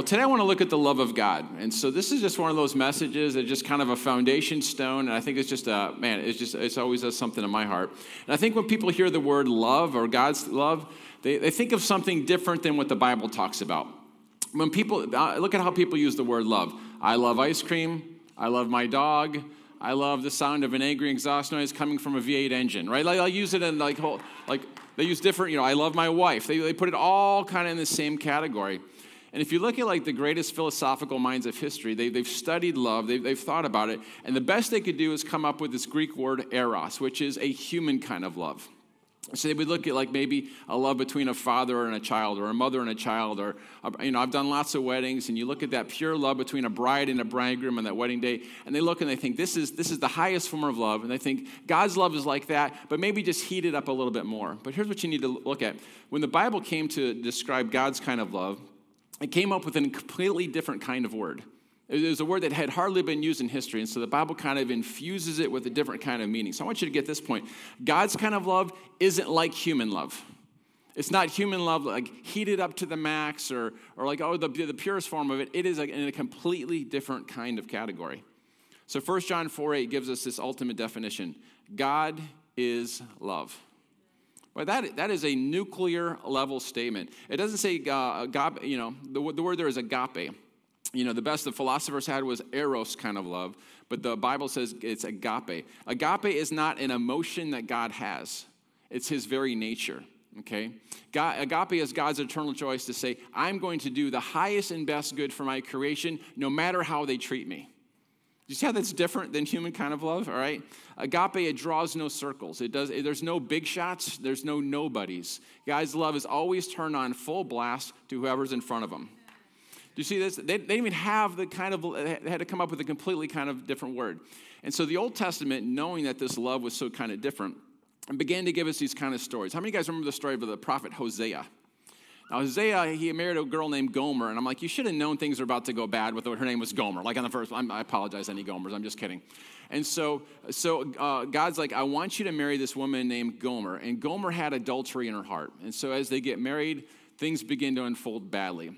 well, today I want to look at the love of God. And so this is just one of those messages that just kind of a foundation stone. And I think it's just a, man, it's just, it's always does something in my heart. And I think when people hear the word love or God's love, they, they think of something different than what the Bible talks about. When people, uh, look at how people use the word love. I love ice cream. I love my dog. I love the sound of an angry exhaust noise coming from a V8 engine, right? Like, I use it in like, whole, like they use different, you know, I love my wife. They, they put it all kind of in the same category. And if you look at like the greatest philosophical minds of history, they, they've studied love, they've, they've thought about it, and the best they could do is come up with this Greek word eros, which is a human kind of love. So they would look at like maybe a love between a father and a child, or a mother and a child, or uh, you know I've done lots of weddings, and you look at that pure love between a bride and a bridegroom on that wedding day, and they look and they think this is this is the highest form of love, and they think God's love is like that, but maybe just heat it up a little bit more. But here's what you need to look at: when the Bible came to describe God's kind of love, it came up with a completely different kind of word. It was a word that had hardly been used in history, and so the Bible kind of infuses it with a different kind of meaning. So I want you to get this point God's kind of love isn't like human love. It's not human love like heated up to the max or, or like, oh, the, the purest form of it. It is in a completely different kind of category. So 1 John 4 8 gives us this ultimate definition God is love. Well, that, that is a nuclear level statement. It doesn't say, uh, agape, you know, the, the word there is agape. You know, the best the philosophers had was eros kind of love, but the Bible says it's agape. Agape is not an emotion that God has, it's his very nature. Okay? God, agape is God's eternal choice to say, I'm going to do the highest and best good for my creation, no matter how they treat me. You see how that's different than human kind of love? All right. Agape, it draws no circles. It does. There's no big shots. There's no nobodies. Guys' love is always turned on full blast to whoever's in front of them. Do you see this? They, they didn't even have the kind of. They had to come up with a completely kind of different word. And so the Old Testament, knowing that this love was so kind of different, began to give us these kind of stories. How many guys remember the story of the prophet Hosea? Now, he married a girl named Gomer, and I'm like, you should have known things were about to go bad with her. Her name was Gomer. Like on the first, I'm, i apologize, any Gomers, I'm just kidding. And so, so uh, God's like, I want you to marry this woman named Gomer. And Gomer had adultery in her heart. And so as they get married, things begin to unfold badly.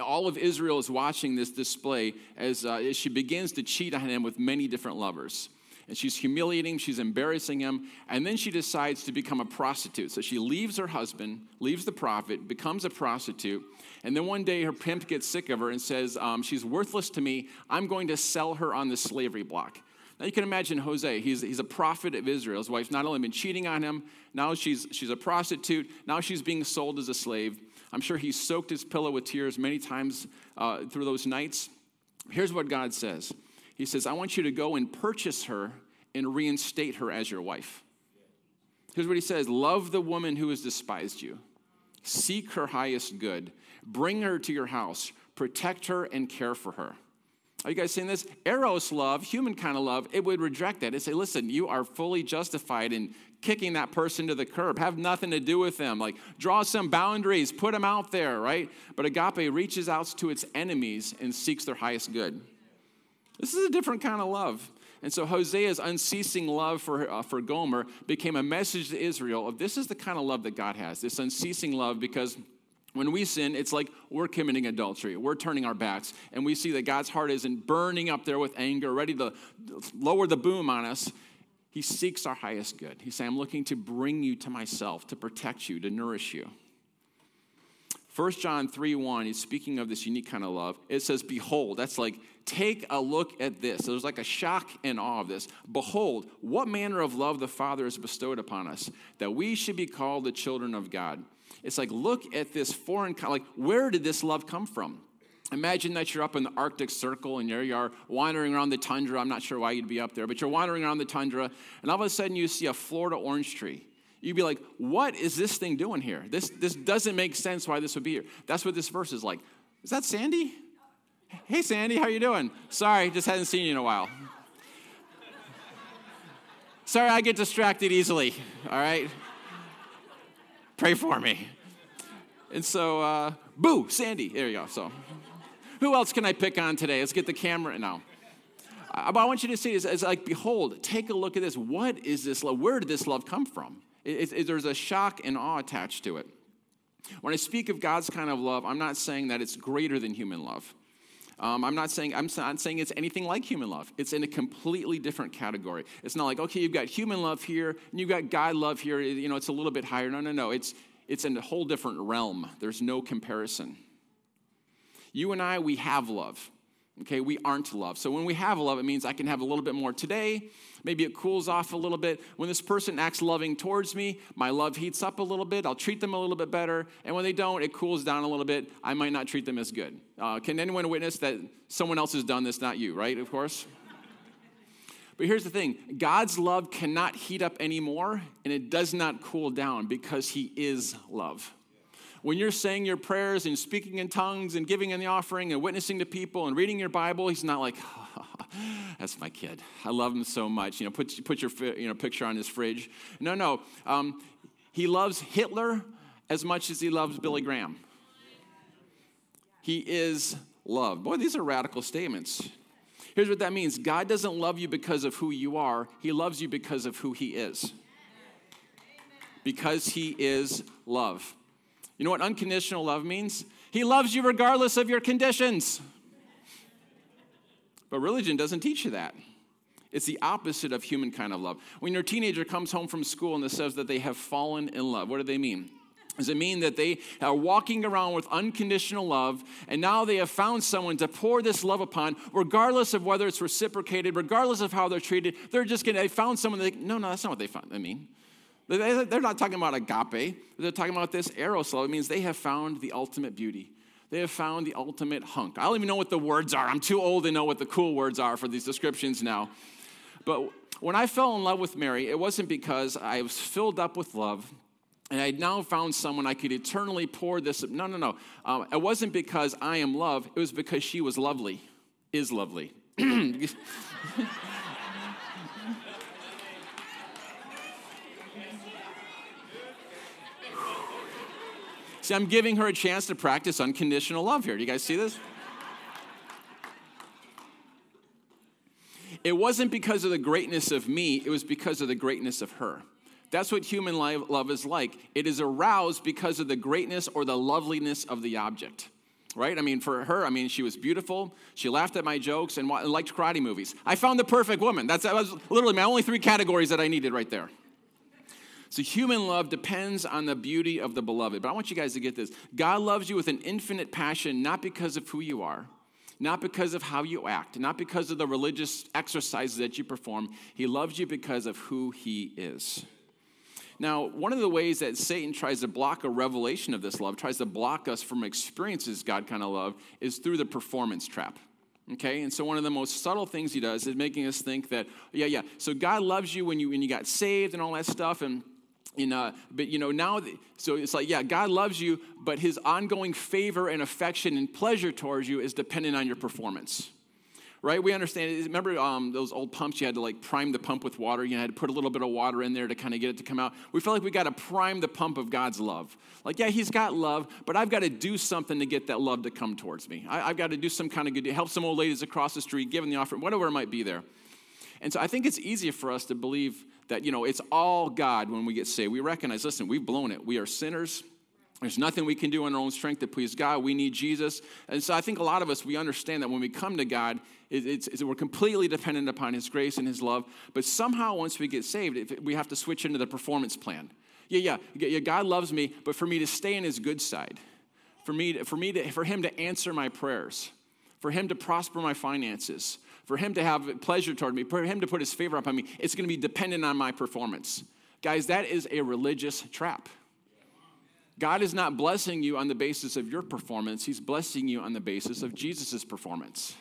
All of Israel is watching this display as, uh, as she begins to cheat on him with many different lovers and she's humiliating him, she's embarrassing him, and then she decides to become a prostitute. So she leaves her husband, leaves the prophet, becomes a prostitute, and then one day her pimp gets sick of her and says, um, She's worthless to me, I'm going to sell her on the slavery block. Now you can imagine Hosea, He's, he's a prophet of Israel. His wife's not only been cheating on him, now she's, she's a prostitute, now she's being sold as a slave. I'm sure he soaked his pillow with tears many times uh, through those nights. Here's what God says he says, I want you to go and purchase her and reinstate her as your wife. Here's what he says Love the woman who has despised you, seek her highest good, bring her to your house, protect her, and care for her. Are you guys seeing this? Eros love, human kind of love, it would reject that. It'd say, listen, you are fully justified in kicking that person to the curb. Have nothing to do with them. Like, draw some boundaries, put them out there, right? But agape reaches out to its enemies and seeks their highest good. This is a different kind of love. And so Hosea's unceasing love for, uh, for Gomer became a message to Israel of this is the kind of love that God has, this unceasing love, because when we sin, it's like we're committing adultery. We're turning our backs. And we see that God's heart isn't burning up there with anger, ready to lower the boom on us. He seeks our highest good. He's saying, I'm looking to bring you to myself, to protect you, to nourish you. 1 John 3 1, he's speaking of this unique kind of love. It says, Behold, that's like, take a look at this. There's like a shock and awe of this. Behold, what manner of love the Father has bestowed upon us, that we should be called the children of God. It's like, look at this foreign, like, where did this love come from? Imagine that you're up in the Arctic Circle and you are wandering around the tundra. I'm not sure why you'd be up there, but you're wandering around the tundra, and all of a sudden you see a Florida orange tree you'd be like, what is this thing doing here? This, this doesn't make sense why this would be here. That's what this verse is like. Is that Sandy? Hey, Sandy, how you doing? Sorry, just hadn't seen you in a while. Sorry, I get distracted easily, all right? Pray for me. And so, uh, boo, Sandy. There you go. So, who else can I pick on today? Let's get the camera now. Uh, but I want you to see this as like, behold, take a look at this. What is this love? Where did this love come from? It, it, there's a shock and awe attached to it. When I speak of God's kind of love, I'm not saying that it's greater than human love. Um, I'm not saying I'm not saying it's anything like human love. It's in a completely different category. It's not like okay, you've got human love here and you've got God love here. You know, it's a little bit higher. No, no, no. It's it's in a whole different realm. There's no comparison. You and I, we have love. Okay, we aren't love. So when we have love, it means I can have a little bit more today. Maybe it cools off a little bit. When this person acts loving towards me, my love heats up a little bit. I'll treat them a little bit better. And when they don't, it cools down a little bit. I might not treat them as good. Uh, can anyone witness that someone else has done this, not you, right? Of course. But here's the thing God's love cannot heat up anymore, and it does not cool down because He is love when you're saying your prayers and speaking in tongues and giving in the offering and witnessing to people and reading your Bible, he's not like, oh, that's my kid. I love him so much. You know, put, put your you know, picture on his fridge. No, no. Um, he loves Hitler as much as he loves Billy Graham. He is love. Boy, these are radical statements. Here's what that means God doesn't love you because of who you are, He loves you because of who He is. Because He is love. You know what unconditional love means? He loves you regardless of your conditions. But religion doesn't teach you that. It's the opposite of human kind of love. When your teenager comes home from school and it says that they have fallen in love, what do they mean? Does it mean that they are walking around with unconditional love and now they have found someone to pour this love upon, regardless of whether it's reciprocated, regardless of how they're treated? They're just going to, they found someone that, no, no, that's not what they found. I mean, they're not talking about agape. They're talking about this eros love. It means they have found the ultimate beauty. They have found the ultimate hunk. I don't even know what the words are. I'm too old to know what the cool words are for these descriptions now. But when I fell in love with Mary, it wasn't because I was filled up with love and I now found someone I could eternally pour this. No, no, no. Um, it wasn't because I am love, it was because she was lovely, is lovely. See, I'm giving her a chance to practice unconditional love here. Do you guys see this? It wasn't because of the greatness of me, it was because of the greatness of her. That's what human love is like. It is aroused because of the greatness or the loveliness of the object. Right? I mean, for her, I mean, she was beautiful. She laughed at my jokes and liked karate movies. I found the perfect woman. That's, that was literally my only three categories that I needed right there. So human love depends on the beauty of the beloved. But I want you guys to get this God loves you with an infinite passion, not because of who you are, not because of how you act, not because of the religious exercises that you perform. He loves you because of who He is. Now, one of the ways that Satan tries to block a revelation of this love, tries to block us from experiences God kind of love, is through the performance trap. Okay, and so one of the most subtle things he does is making us think that, yeah, yeah, so God loves you when you when you got saved and all that stuff, and in, uh, but you know now so it's like yeah god loves you but his ongoing favor and affection and pleasure towards you is dependent on your performance. Right? We understand remember um, those old pumps you had to like prime the pump with water? You had to put a little bit of water in there to kind of get it to come out. We feel like we got to prime the pump of god's love. Like yeah he's got love but i've got to do something to get that love to come towards me. I, have got to do some kind of good help some old ladies across the street giving the offering whatever it might be there. And so i think it's easier for us to believe that, you know, it's all God when we get saved. We recognize, listen, we've blown it. We are sinners. There's nothing we can do in our own strength to please God. We need Jesus. And so I think a lot of us, we understand that when we come to God, it's, it's, we're completely dependent upon His grace and His love. But somehow, once we get saved, we have to switch into the performance plan. Yeah, yeah, yeah, God loves me, but for me to stay in His good side, for, me for, me to, for Him to answer my prayers, for Him to prosper my finances, for him to have pleasure toward me, for him to put his favor upon me, it's going to be dependent on my performance. Guys, that is a religious trap. God is not blessing you on the basis of your performance, He's blessing you on the basis of Jesus' performance.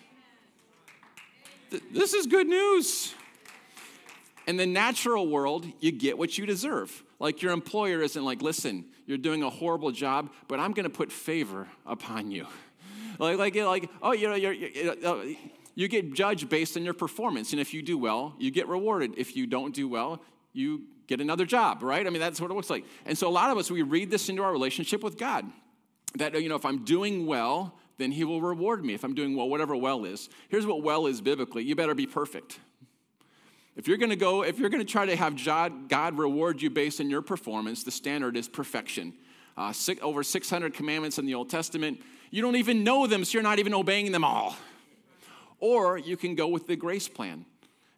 This is good news. In the natural world, you get what you deserve. Like your employer isn't like, listen, you're doing a horrible job, but I'm going to put favor upon you. Like, like, like oh, you know, you're, you're, uh, you get judged based on your performance. And if you do well, you get rewarded. If you don't do well, you get another job, right? I mean, that's what it looks like. And so a lot of us, we read this into our relationship with God. That, you know, if I'm doing well, then he will reward me. If I'm doing well, whatever well is. Here's what well is biblically you better be perfect. If you're going to go, if you're going to try to have God reward you based on your performance, the standard is perfection. uh, six, over 600 commandments in the Old Testament. You don't even know them, so you're not even obeying them all. Or you can go with the grace plan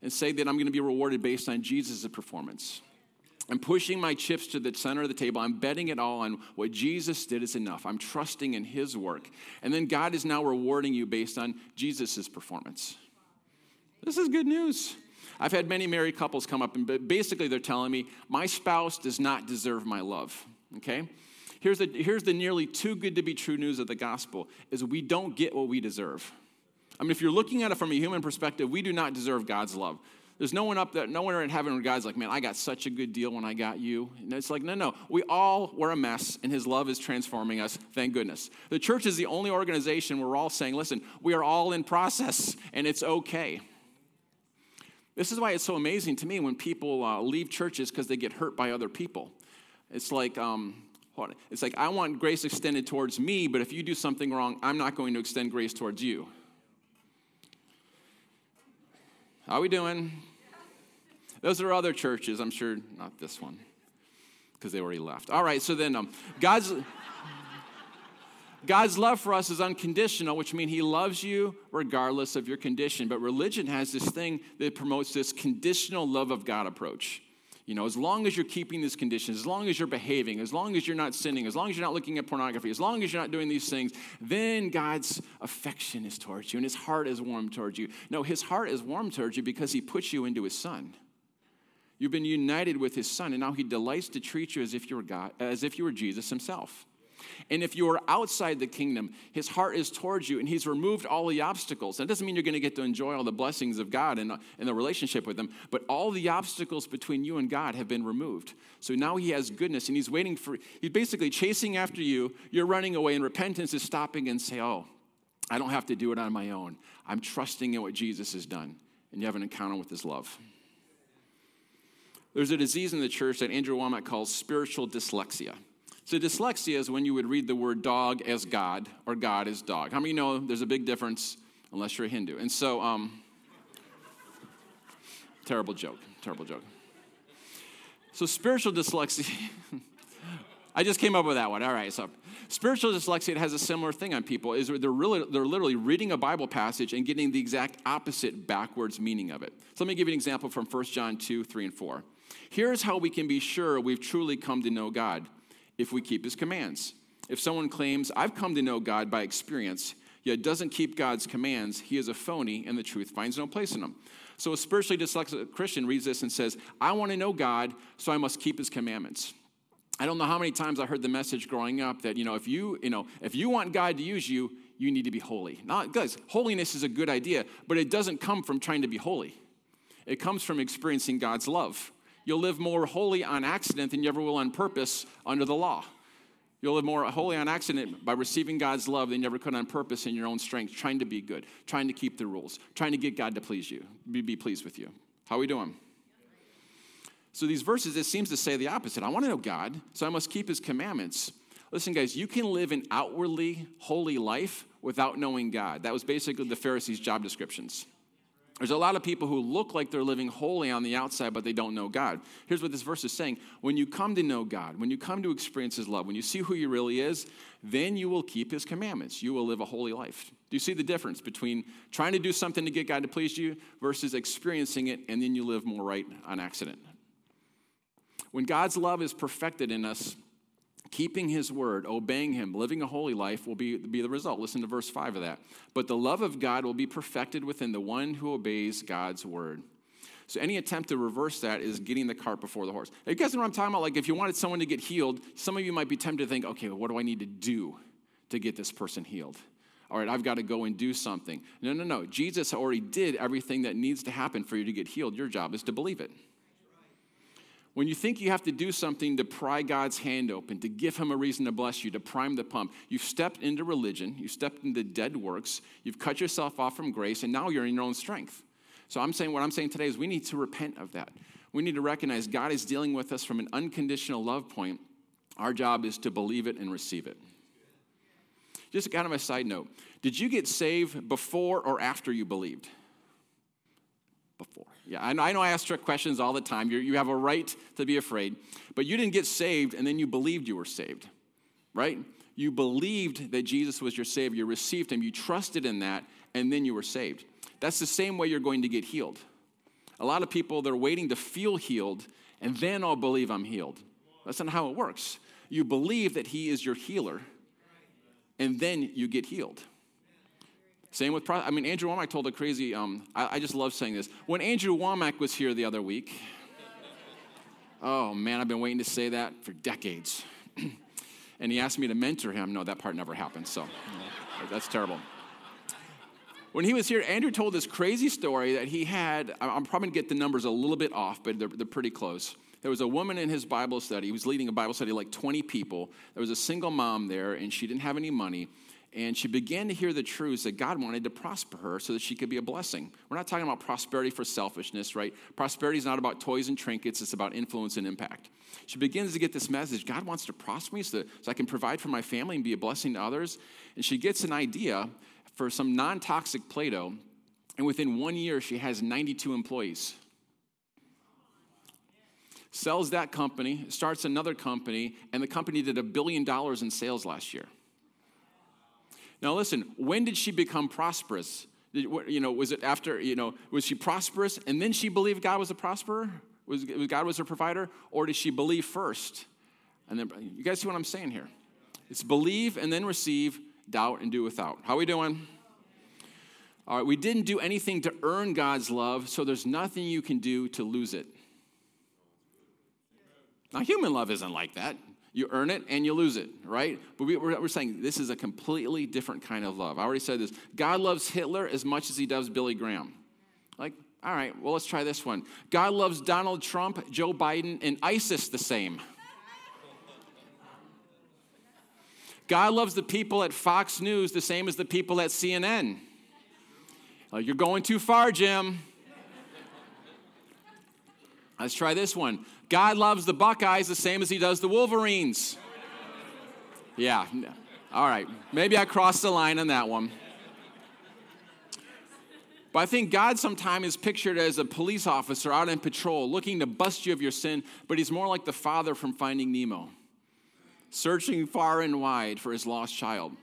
and say that I'm going to be rewarded based on Jesus' performance. I'm pushing my chips to the center of the table. I'm betting it all on what Jesus did is enough. I'm trusting in his work. And then God is now rewarding you based on Jesus' performance. This is good news. I've had many married couples come up and basically they're telling me, my spouse does not deserve my love. Okay? Here's the, here's the nearly too good to be true news of the gospel is we don't get what we deserve. I mean, if you're looking at it from a human perspective, we do not deserve God's love. There's no one up there, no one in heaven where God's like, man, I got such a good deal when I got you. And it's like, no, no. We all were a mess, and His love is transforming us, thank goodness. The church is the only organization where we're all saying, listen, we are all in process, and it's okay. This is why it's so amazing to me when people uh, leave churches because they get hurt by other people. It's like, um, it's like, I want grace extended towards me, but if you do something wrong, I'm not going to extend grace towards you. How are we doing? Those are other churches, I'm sure, not this one, because they already left. All right, so then um, God's. God's love for us is unconditional, which means He loves you regardless of your condition. But religion has this thing that promotes this conditional love of God approach. You know, as long as you're keeping these conditions, as long as you're behaving, as long as you're not sinning, as long as you're not looking at pornography, as long as you're not doing these things, then God's affection is towards you and his heart is warm towards you. No, his heart is warm towards you because he puts you into his son. You've been united with his son, and now he delights to treat you as if you were God, as if you were Jesus himself. And if you are outside the kingdom, his heart is towards you and he's removed all the obstacles. That doesn't mean you're going to get to enjoy all the blessings of God and, and the relationship with him, but all the obstacles between you and God have been removed. So now he has goodness and he's waiting for, he's basically chasing after you. You're running away, and repentance is stopping and say, Oh, I don't have to do it on my own. I'm trusting in what Jesus has done. And you have an encounter with his love. There's a disease in the church that Andrew Wommack calls spiritual dyslexia. So dyslexia is when you would read the word dog as God or God as dog. How many know there's a big difference unless you're a Hindu? And so, um, terrible joke, terrible joke. So spiritual dyslexia, I just came up with that one. All right, so spiritual dyslexia—it has a similar thing on people. Is they're really they're literally reading a Bible passage and getting the exact opposite backwards meaning of it. So let me give you an example from 1 John 2, 3, and 4. Here's how we can be sure we've truly come to know God if we keep his commands. If someone claims, I've come to know God by experience, yet doesn't keep God's commands, he is a phony and the truth finds no place in him. So a spiritually dyslexic Christian reads this and says, I want to know God, so I must keep his commandments. I don't know how many times I heard the message growing up that, you know, if you, you know, if you want God to use you, you need to be holy. Now, guys, holiness is a good idea, but it doesn't come from trying to be holy. It comes from experiencing God's love you'll live more holy on accident than you ever will on purpose under the law. You'll live more holy on accident by receiving God's love than you ever could on purpose in your own strength, trying to be good, trying to keep the rules, trying to get God to please you, be, be pleased with you. How are we doing? So these verses, it seems to say the opposite. I want to know God, so I must keep his commandments. Listen, guys, you can live an outwardly holy life without knowing God. That was basically the Pharisees' job descriptions. There's a lot of people who look like they're living holy on the outside, but they don't know God. Here's what this verse is saying When you come to know God, when you come to experience His love, when you see who He really is, then you will keep His commandments. You will live a holy life. Do you see the difference between trying to do something to get God to please you versus experiencing it and then you live more right on accident? When God's love is perfected in us, Keeping his word, obeying him, living a holy life will be, be the result. Listen to verse 5 of that. But the love of God will be perfected within the one who obeys God's word. So any attempt to reverse that is getting the cart before the horse. You guys know what I'm talking about? Like if you wanted someone to get healed, some of you might be tempted to think, okay, well, what do I need to do to get this person healed? All right, I've got to go and do something. No, no, no. Jesus already did everything that needs to happen for you to get healed. Your job is to believe it. When you think you have to do something to pry God's hand open, to give him a reason to bless you, to prime the pump, you've stepped into religion, you've stepped into dead works, you've cut yourself off from grace, and now you're in your own strength. So I'm saying what I'm saying today is we need to repent of that. We need to recognize God is dealing with us from an unconditional love point. Our job is to believe it and receive it. Just kind of a side note. Did you get saved before or after you believed? Before. Yeah, I know, I know I ask trick questions all the time. you you have a right to be afraid, but you didn't get saved and then you believed you were saved. right? You believed that Jesus was your Savior, you received Him, you trusted in that, and then you were saved. That's the same way you're going to get healed. A lot of people, they're waiting to feel healed, and then I'll believe I'm healed. That's not how it works. You believe that He is your healer, and then you get healed. Same with, I mean, Andrew Wommack told a crazy, um, I, I just love saying this. When Andrew Wommack was here the other week, oh man, I've been waiting to say that for decades. and he asked me to mentor him. No, that part never happened, so that's terrible. When he was here, Andrew told this crazy story that he had. I'm probably gonna get the numbers a little bit off, but they're, they're pretty close. There was a woman in his Bible study. He was leading a Bible study like 20 people. There was a single mom there, and she didn't have any money. And she began to hear the truths that God wanted to prosper her so that she could be a blessing. We're not talking about prosperity for selfishness, right? Prosperity is not about toys and trinkets, it's about influence and impact. She begins to get this message God wants to prosper me so, so I can provide for my family and be a blessing to others. And she gets an idea for some non toxic Play Doh. And within one year, she has 92 employees sells that company, starts another company, and the company did a billion dollars in sales last year. Now, listen, when did she become prosperous? You know, was it after, you know, was she prosperous and then she believed God was a prosperer? Was, God was her provider? Or did she believe first? And then, you guys see what I'm saying here? It's believe and then receive, doubt and do without. How are we doing? All right, we didn't do anything to earn God's love, so there's nothing you can do to lose it. Now, human love isn't like that. You earn it and you lose it, right? But we, are saying this is a completely different kind of love. I already said this. God loves Hitler as much as he does Billy Graham. Like, all right, well, let's try this one. God loves Donald Trump, Joe Biden, and ISIS the same. God loves the people at Fox News the same as the people at CNN. Uh, you're going too far, Jim. Let's try this one. God loves the Buckeyes the same as he does the Wolverines. Yeah, all right. Maybe I crossed the line on that one. But I think God sometimes is pictured as a police officer out in patrol looking to bust you of your sin, but he's more like the father from Finding Nemo, searching far and wide for his lost child.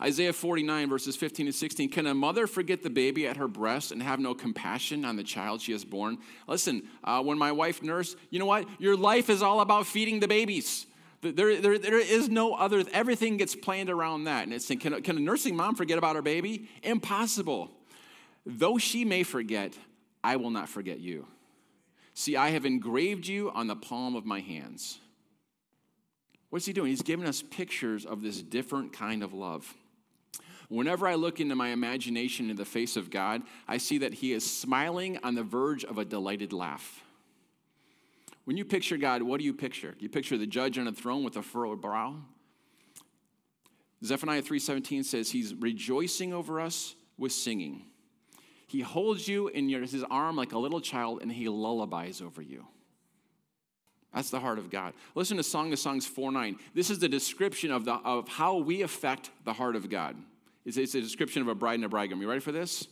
Isaiah 49, verses 15 and 16. Can a mother forget the baby at her breast and have no compassion on the child she has born? Listen, uh, when my wife nursed, you know what? Your life is all about feeding the babies. There, there, there is no other, everything gets planned around that. And it's saying, can, can a nursing mom forget about her baby? Impossible. Though she may forget, I will not forget you. See, I have engraved you on the palm of my hands. What's he doing? He's giving us pictures of this different kind of love. Whenever I look into my imagination in the face of God, I see that He is smiling on the verge of a delighted laugh. When you picture God, what do you picture? You picture the judge on a throne with a furrowed brow? Zephaniah 3:17 says he's rejoicing over us with singing. He holds you in his arm like a little child and he lullabies over you. That's the heart of God. Listen to Song of Songs 4 9. This is the description of, the, of how we affect the heart of God. It's, it's a description of a bride and a bridegroom. You ready for this?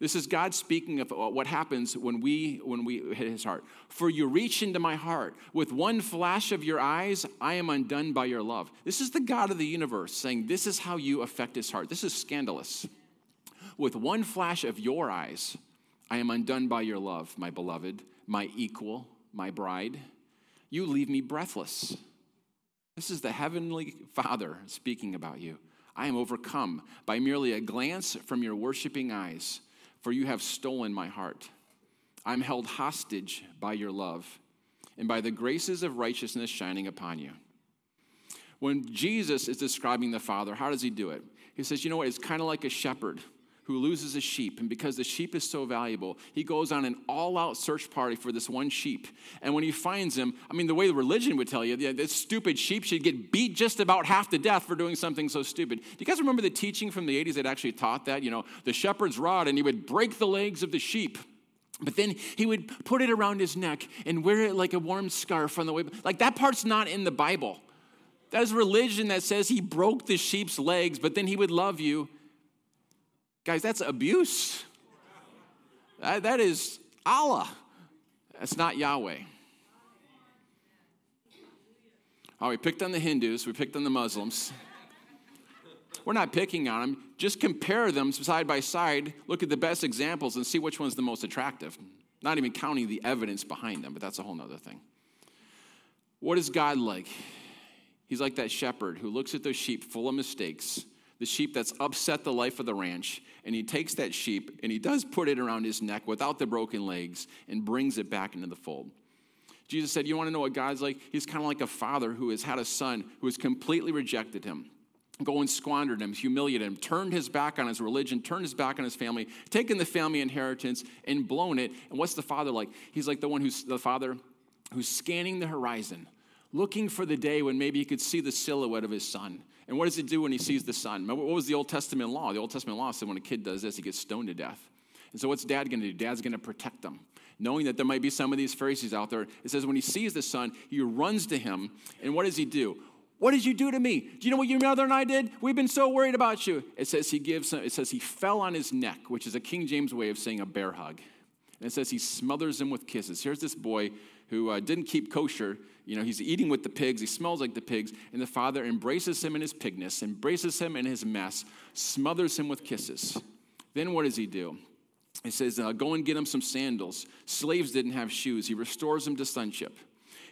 This is God speaking of what happens when we when we hit his heart. For you reach into my heart with one flash of your eyes, I am undone by your love. This is the God of the universe saying this is how you affect his heart. This is scandalous. With one flash of your eyes, I am undone by your love, my beloved, my equal, my bride. You leave me breathless. This is the heavenly Father speaking about you. I am overcome by merely a glance from your worshiping eyes, for you have stolen my heart. I'm held hostage by your love and by the graces of righteousness shining upon you. When Jesus is describing the Father, how does he do it? He says, You know what? It's kind of like a shepherd who loses a sheep. And because the sheep is so valuable, he goes on an all out search party for this one sheep. And when he finds him, I mean, the way the religion would tell you, this stupid sheep should get beat just about half to death for doing something so stupid. Do you guys remember the teaching from the 80s that actually taught that? You know, the shepherd's rod, and he would break the legs of the sheep. But then he would put it around his neck and wear it like a warm scarf on the way. Like that part's not in the Bible. That is religion that says he broke the sheep's legs, but then he would love you Guys, that's abuse. That, is Allah. That's not Yahweh. Oh, we picked on the Hindus, we picked on the Muslims. We're not picking on them. Just compare them side by side, look at the best examples, and see which one's the most attractive. Not even counting the evidence behind them, but that's a whole other thing. What is God like? He's like that shepherd who looks at those sheep full of mistakes, the sheep that's upset the life of the ranch, and he takes that sheep and he does put it around his neck without the broken legs and brings it back into the fold. Jesus said, You want to know what God's like? He's kind of like a father who has had a son who has completely rejected him go and squandered him, humiliated him, turned his back on his religion, turned his back on his family, taken the family inheritance and blown it. And what's the father like? He's like the one who's the father who's scanning the horizon, looking for the day when maybe he could see the silhouette of his son. And what does he do when he sees the son? What was the Old Testament law? The Old Testament law said when a kid does this, he gets stoned to death. And so what's dad going to do? Dad's going to protect them. Knowing that there might be some of these Pharisees out there, it says when he sees the son, he runs to him. And what does he do? What did you do to me? Do you know what your mother and I did? We've been so worried about you. It says he gives it says he fell on his neck, which is a King James way of saying a bear hug. And it says he smothers him with kisses. Here's this boy who uh, didn't keep kosher. You know, he's eating with the pigs. He smells like the pigs. And the father embraces him in his pigness, embraces him in his mess, smothers him with kisses. Then what does he do? He says, uh, Go and get him some sandals. Slaves didn't have shoes. He restores him to sonship.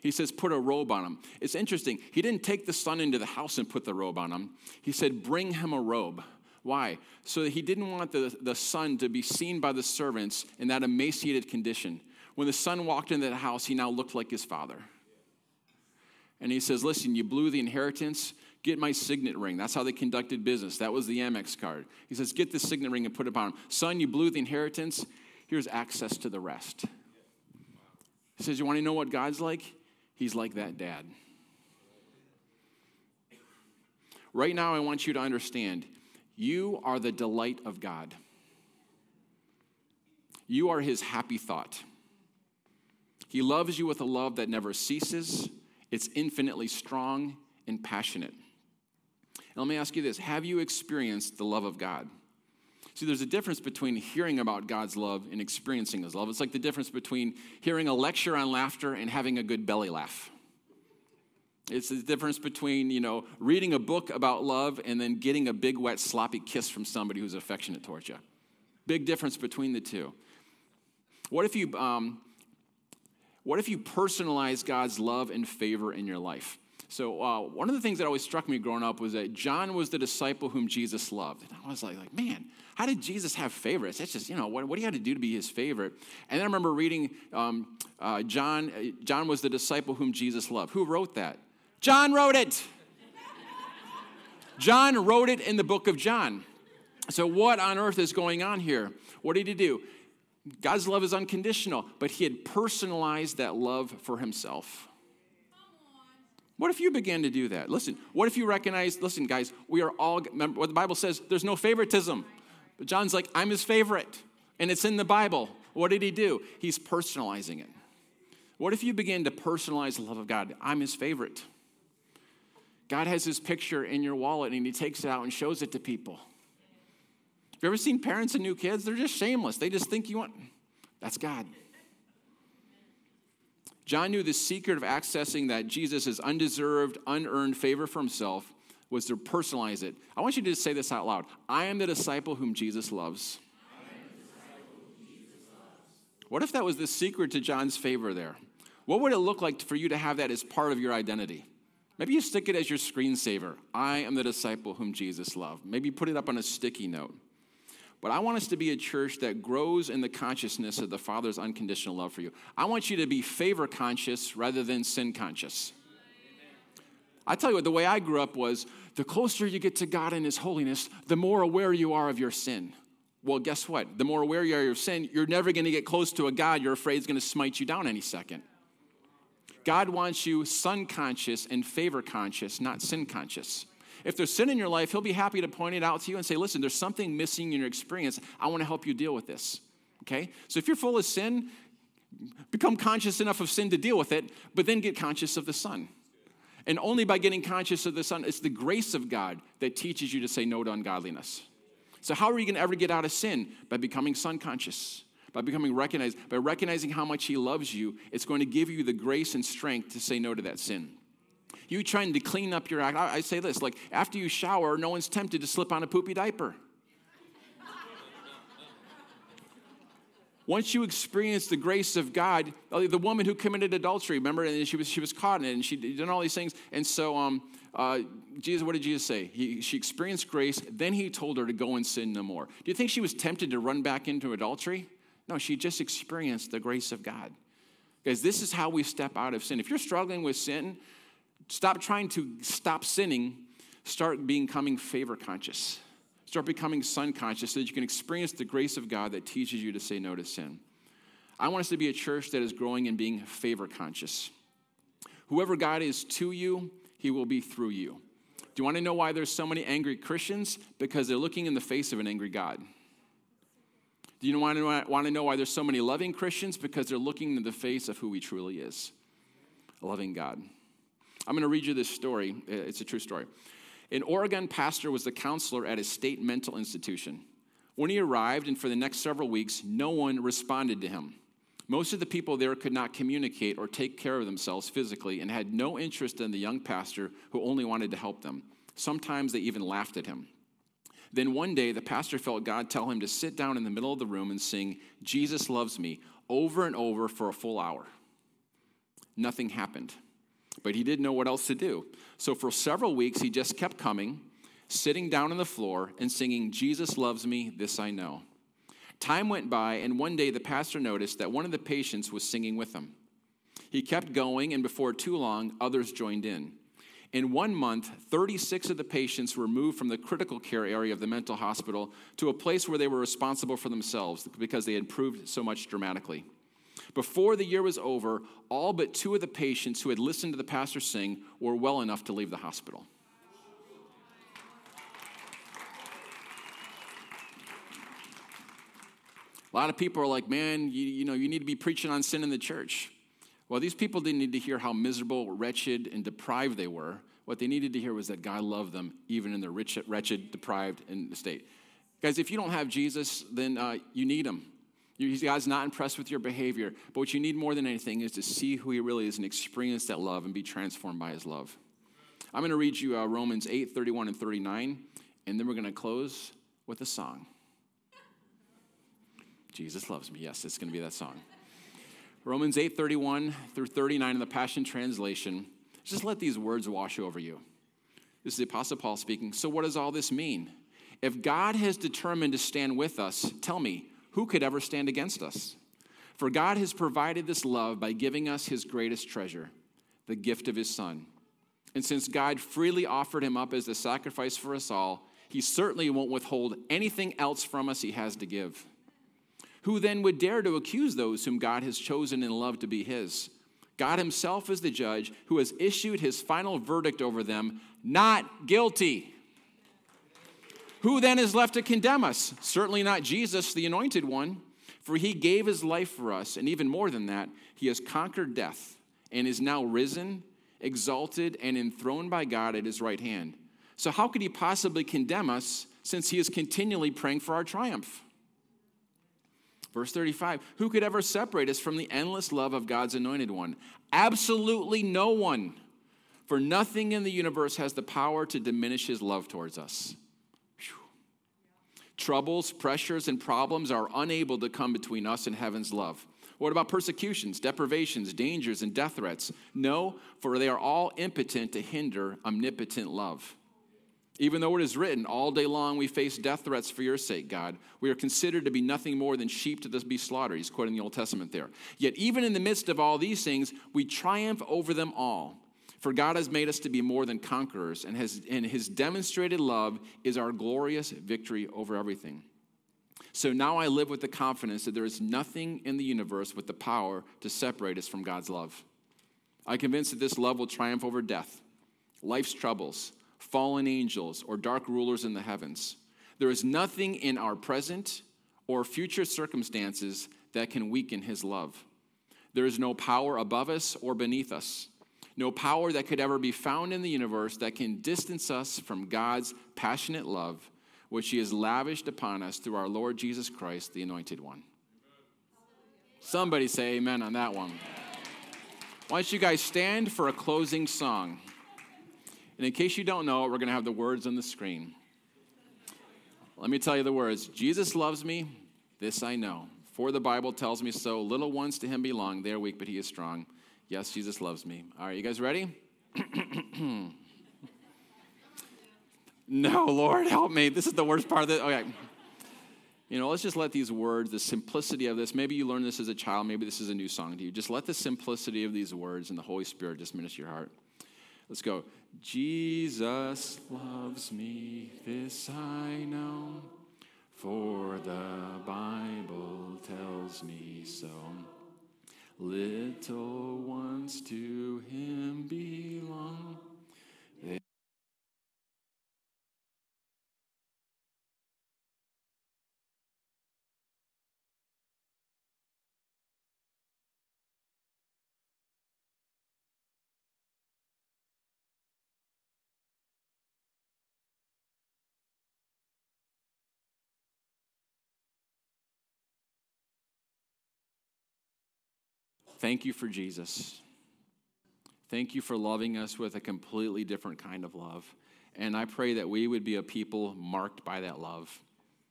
He says, put a robe on him. It's interesting. He didn't take the son into the house and put the robe on him. He said, bring him a robe. Why? So that he didn't want the, the son to be seen by the servants in that emaciated condition. When the son walked into the house, he now looked like his father. And he says, Listen, you blew the inheritance, get my signet ring. That's how they conducted business. That was the Amex card. He says, Get the signet ring and put it on him. Son, you blew the inheritance, here's access to the rest. He says, You want to know what God's like? He's like that dad. Right now, I want you to understand you are the delight of God. You are his happy thought. He loves you with a love that never ceases, it's infinitely strong and passionate. Let me ask you this Have you experienced the love of God? See, there's a difference between hearing about God's love and experiencing His love. It's like the difference between hearing a lecture on laughter and having a good belly laugh. It's the difference between, you know, reading a book about love and then getting a big, wet, sloppy kiss from somebody who's affectionate towards you. Big difference between the two. What if you, um, what if you personalize God's love and favor in your life? So uh, one of the things that always struck me growing up was that John was the disciple whom Jesus loved. And I was like, like man, how did Jesus have favorites? That's just, you know, what, what do you have to do to be his favorite? And then I remember reading um, uh, John, uh, John was the disciple whom Jesus loved. Who wrote that? John wrote it. John wrote it in the book of John. So, what on earth is going on here? What did he do? God's love is unconditional, but he had personalized that love for himself. What if you began to do that? Listen, what if you recognize, listen, guys, we are all, remember what the Bible says, there's no favoritism. But John's like, I'm his favorite, and it's in the Bible. What did he do? He's personalizing it. What if you begin to personalize the love of God? I'm his favorite. God has his picture in your wallet and he takes it out and shows it to people. You ever seen parents and new kids? They're just shameless. They just think you want, that's God. John knew the secret of accessing that Jesus' undeserved, unearned favor for himself was to personalize it. I want you to just say this out loud I am the disciple whom Jesus loves. What if that was the secret to John's favor there? What would it look like for you to have that as part of your identity? Maybe you stick it as your screensaver. I am the disciple whom Jesus loved. Maybe put it up on a sticky note. But I want us to be a church that grows in the consciousness of the Father's unconditional love for you. I want you to be favor conscious rather than sin conscious. I tell you what, the way I grew up was the closer you get to God and His holiness, the more aware you are of your sin. Well, guess what? The more aware you are of sin, you're never going to get close to a God you're afraid is going to smite you down any second. God wants you son conscious and favor conscious, not sin conscious. If there's sin in your life, He'll be happy to point it out to you and say, listen, there's something missing in your experience. I want to help you deal with this. Okay? So if you're full of sin, become conscious enough of sin to deal with it, but then get conscious of the Son. And only by getting conscious of the Son, it's the grace of God that teaches you to say no to ungodliness. So, how are you going to ever get out of sin? By becoming Son conscious by becoming recognized, by recognizing how much He loves you, it's going to give you the grace and strength to say no to that sin. You trying to clean up your act. I, I say this like, after you shower, no one's tempted to slip on a poopy diaper. Once you experience the grace of God, uh, the woman who committed adultery, remember, and she was, she was caught in it and she did all these things. And so, um, uh, Jesus, what did Jesus say? He, she experienced grace, then he told her to go and sin no more. Do you think she was tempted to run back into adultery? No, she just experienced the grace of God. Because this is how we step out of sin. If you're struggling with sin, stop trying to stop sinning, start becoming favor conscious. Start becoming son conscious so that you can experience the grace of God that teaches you to say no to sin. I want us to be a church that is growing and being favor conscious. Whoever God is to you, he will be through you. Do you want to know why there's so many angry Christians? Because they're looking in the face of an angry God. Do you want to, want to know why there's so many loving Christians? Because they're looking in the face of who he truly is a loving God. I'm going to read you this story. Uh, it's a true story. An Oregon pastor was the counselor at a state mental institution. When he arrived, and for the next several weeks, no one responded to him. Most of the people there could not communicate or take care of themselves physically and had no interest in the young pastor who only wanted to help them. Sometimes they even laughed at him. Then one day, the pastor felt God tell him to sit down in the middle of the room and sing, Jesus Loves Me, over and over for a full hour. Nothing happened but he didn't know what else to do. So for several weeks, he just kept coming, sitting down on the floor, and singing, Jesus loves me, this I know. Time went by, and one day the pastor noticed that one of the patients was singing with him. He kept going, and before too long, others joined in. In one month, 36 of the patients were moved from the critical care area of the mental hospital to a place where they were responsible for themselves because they had improved so much dramatically. Before the year was over, all but two of the patients who had listened to the pastor sing were well enough to leave the hospital. A lot of people are like, man, you, you know, you need to be preaching on sin in the church. Well, these people didn't need to hear how miserable, wretched, and deprived they were. What they needed to hear was that God loved them, even in their rich, wretched, deprived state. Guys, if you don't have Jesus, then uh, you need him. God's not impressed with your behavior, but what you need more than anything is to see who He really is and experience that love and be transformed by His love. I'm going to read you uh, Romans 8 31 and 39, and then we're going to close with a song. Jesus loves me. Yes, it's going to be that song. Romans 8 31 through 39 in the Passion Translation. Just let these words wash over you. This is the Apostle Paul speaking. So, what does all this mean? If God has determined to stand with us, tell me, who could ever stand against us? For God has provided this love by giving us his greatest treasure, the gift of his Son. And since God freely offered him up as a sacrifice for us all, he certainly won't withhold anything else from us he has to give. Who then would dare to accuse those whom God has chosen and loved to be his? God himself is the judge who has issued his final verdict over them not guilty. Who then is left to condemn us? Certainly not Jesus, the anointed one, for he gave his life for us, and even more than that, he has conquered death and is now risen, exalted, and enthroned by God at his right hand. So, how could he possibly condemn us since he is continually praying for our triumph? Verse 35 Who could ever separate us from the endless love of God's anointed one? Absolutely no one. For nothing in the universe has the power to diminish his love towards us. Troubles, pressures, and problems are unable to come between us and heaven's love. What about persecutions, deprivations, dangers, and death threats? No, for they are all impotent to hinder omnipotent love. Even though it is written, all day long we face death threats for your sake, God, we are considered to be nothing more than sheep to be slaughtered. He's quoting the Old Testament there. Yet, even in the midst of all these things, we triumph over them all for God has made us to be more than conquerors, and, has, and his demonstrated love is our glorious victory over everything. So now I live with the confidence that there is nothing in the universe with the power to separate us from God's love. I'm convinced that this love will triumph over death, life's troubles, fallen angels, or dark rulers in the heavens. There is nothing in our present or future circumstances that can weaken his love. There is no power above us or beneath us no power that could ever be found in the universe that can distance us from God's passionate love, which He has lavished upon us through our Lord Jesus Christ, the Anointed One. Somebody say amen on that one. Why don't you guys stand for a closing song? And in case you don't know, we're going to have the words on the screen. Let me tell you the words Jesus loves me, this I know. For the Bible tells me so. Little ones to him belong. They are weak, but he is strong. Yes, Jesus loves me. All right, you guys ready? no, Lord, help me. This is the worst part of it. Okay. You know, let's just let these words, the simplicity of this, maybe you learned this as a child, maybe this is a new song to you. Just let the simplicity of these words and the Holy Spirit just minister your heart. Let's go. Jesus loves me, this I know, for the Bible tells me so. Little ones to him belong. Thank you for Jesus. Thank you for loving us with a completely different kind of love. And I pray that we would be a people marked by that love.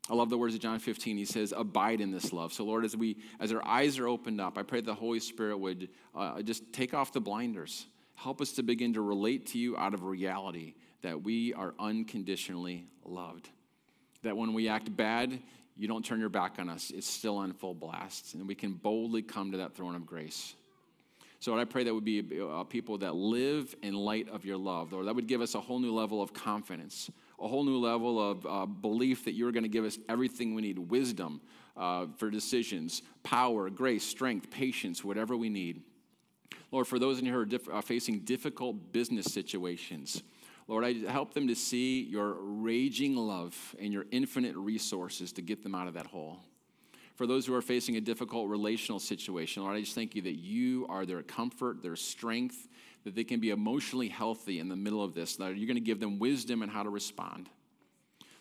I love the words of John 15. He says, "Abide in this love." So, Lord, as we, as our eyes are opened up, I pray the Holy Spirit would uh, just take off the blinders, help us to begin to relate to you out of reality that we are unconditionally loved. That when we act bad, you don't turn your back on us. It's still on full blast. And we can boldly come to that throne of grace. So I pray that would be uh, people that live in light of your love, Lord. That would give us a whole new level of confidence, a whole new level of uh, belief that you're going to give us everything we need wisdom uh, for decisions, power, grace, strength, patience, whatever we need. Lord, for those in here who are diff- uh, facing difficult business situations, Lord, I help them to see your raging love and your infinite resources to get them out of that hole. For those who are facing a difficult relational situation, Lord, I just thank you that you are their comfort, their strength, that they can be emotionally healthy in the middle of this. Lord, you're going to give them wisdom and how to respond.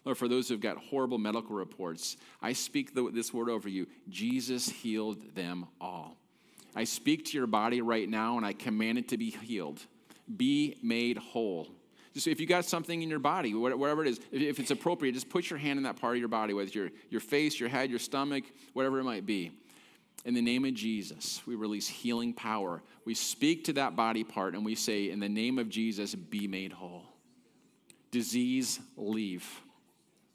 Lord, for those who've got horrible medical reports, I speak the, this word over you Jesus healed them all. I speak to your body right now and I command it to be healed. Be made whole just if you got something in your body, whatever it is, if it's appropriate, just put your hand in that part of your body, whether it's your, your face, your head, your stomach, whatever it might be. In the name of Jesus, we release healing power. We speak to that body part and we say, In the name of Jesus, be made whole. Disease, leave.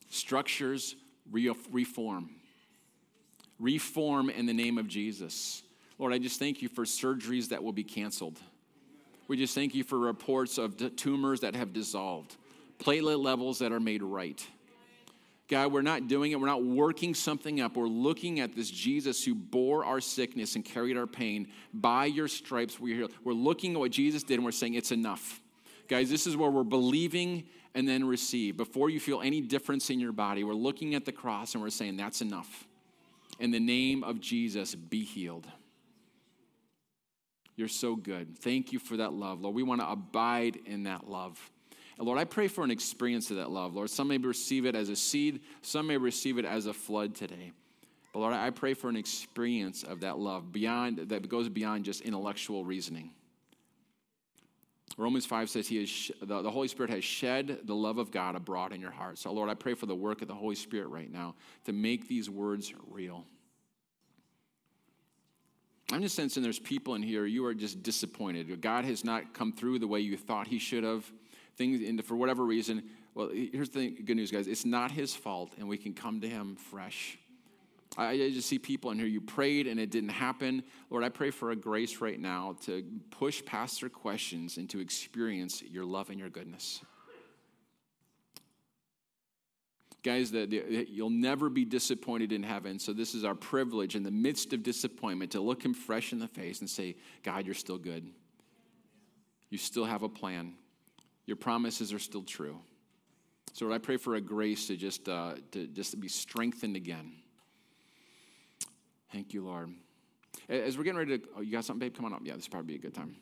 Structures, reform. Reform in the name of Jesus. Lord, I just thank you for surgeries that will be canceled. We just thank you for reports of tumors that have dissolved, platelet levels that are made right. God, we're not doing it. We're not working something up. We're looking at this Jesus who bore our sickness and carried our pain. By your stripes, we're here. We're looking at what Jesus did and we're saying it's enough. Guys, this is where we're believing and then receive. Before you feel any difference in your body, we're looking at the cross and we're saying that's enough. In the name of Jesus, be healed. You're so good. Thank you for that love, Lord. We want to abide in that love. And Lord, I pray for an experience of that love. Lord, some may receive it as a seed, some may receive it as a flood today. But Lord, I pray for an experience of that love beyond that goes beyond just intellectual reasoning. Romans 5 says he is, the, the Holy Spirit has shed the love of God abroad in your heart. So, Lord, I pray for the work of the Holy Spirit right now to make these words real. I'm just sensing there's people in here, you are just disappointed. God has not come through the way you thought he should have. Things, and for whatever reason, well, here's the good news, guys. It's not his fault, and we can come to him fresh. I, just see people in here, you prayed and it didn't happen. Lord, I pray for a grace right now to push past their questions and to experience your love and your goodness. Guys, that you'll never be disappointed in heaven. So, this is our privilege in the midst of disappointment to look Him fresh in the face and say, God, you're still good. You still have a plan. Your promises are still true. So, Lord, I pray for a grace to just, uh, to just be strengthened again. Thank you, Lord. As we're getting ready to, oh, you got something, babe? Come on up. Yeah, this probably be a good time.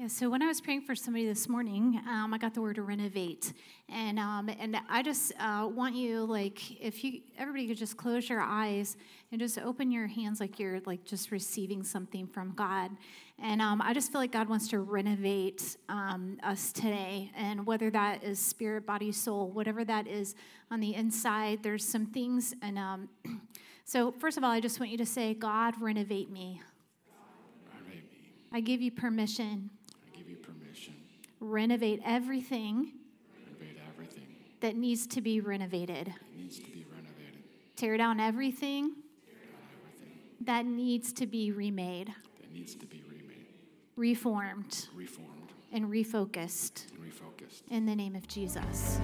Yeah, so when I was praying for somebody this morning, um, I got the word to renovate, and um, and I just uh, want you like if you everybody could just close your eyes and just open your hands like you're like just receiving something from God, and um, I just feel like God wants to renovate um, us today, and whether that is spirit, body, soul, whatever that is on the inside, there's some things, and um, so first of all, I just want you to say, God, renovate me. Renovate me. I give you permission I give you permission. Renovate everything Renovate everything. that needs to be renovated. Needs to be renovated. Tear down everything Tear down Everything that needs to be remade, that needs to be remade, reformed, reformed, and refocused and refocused. in the name of Jesus.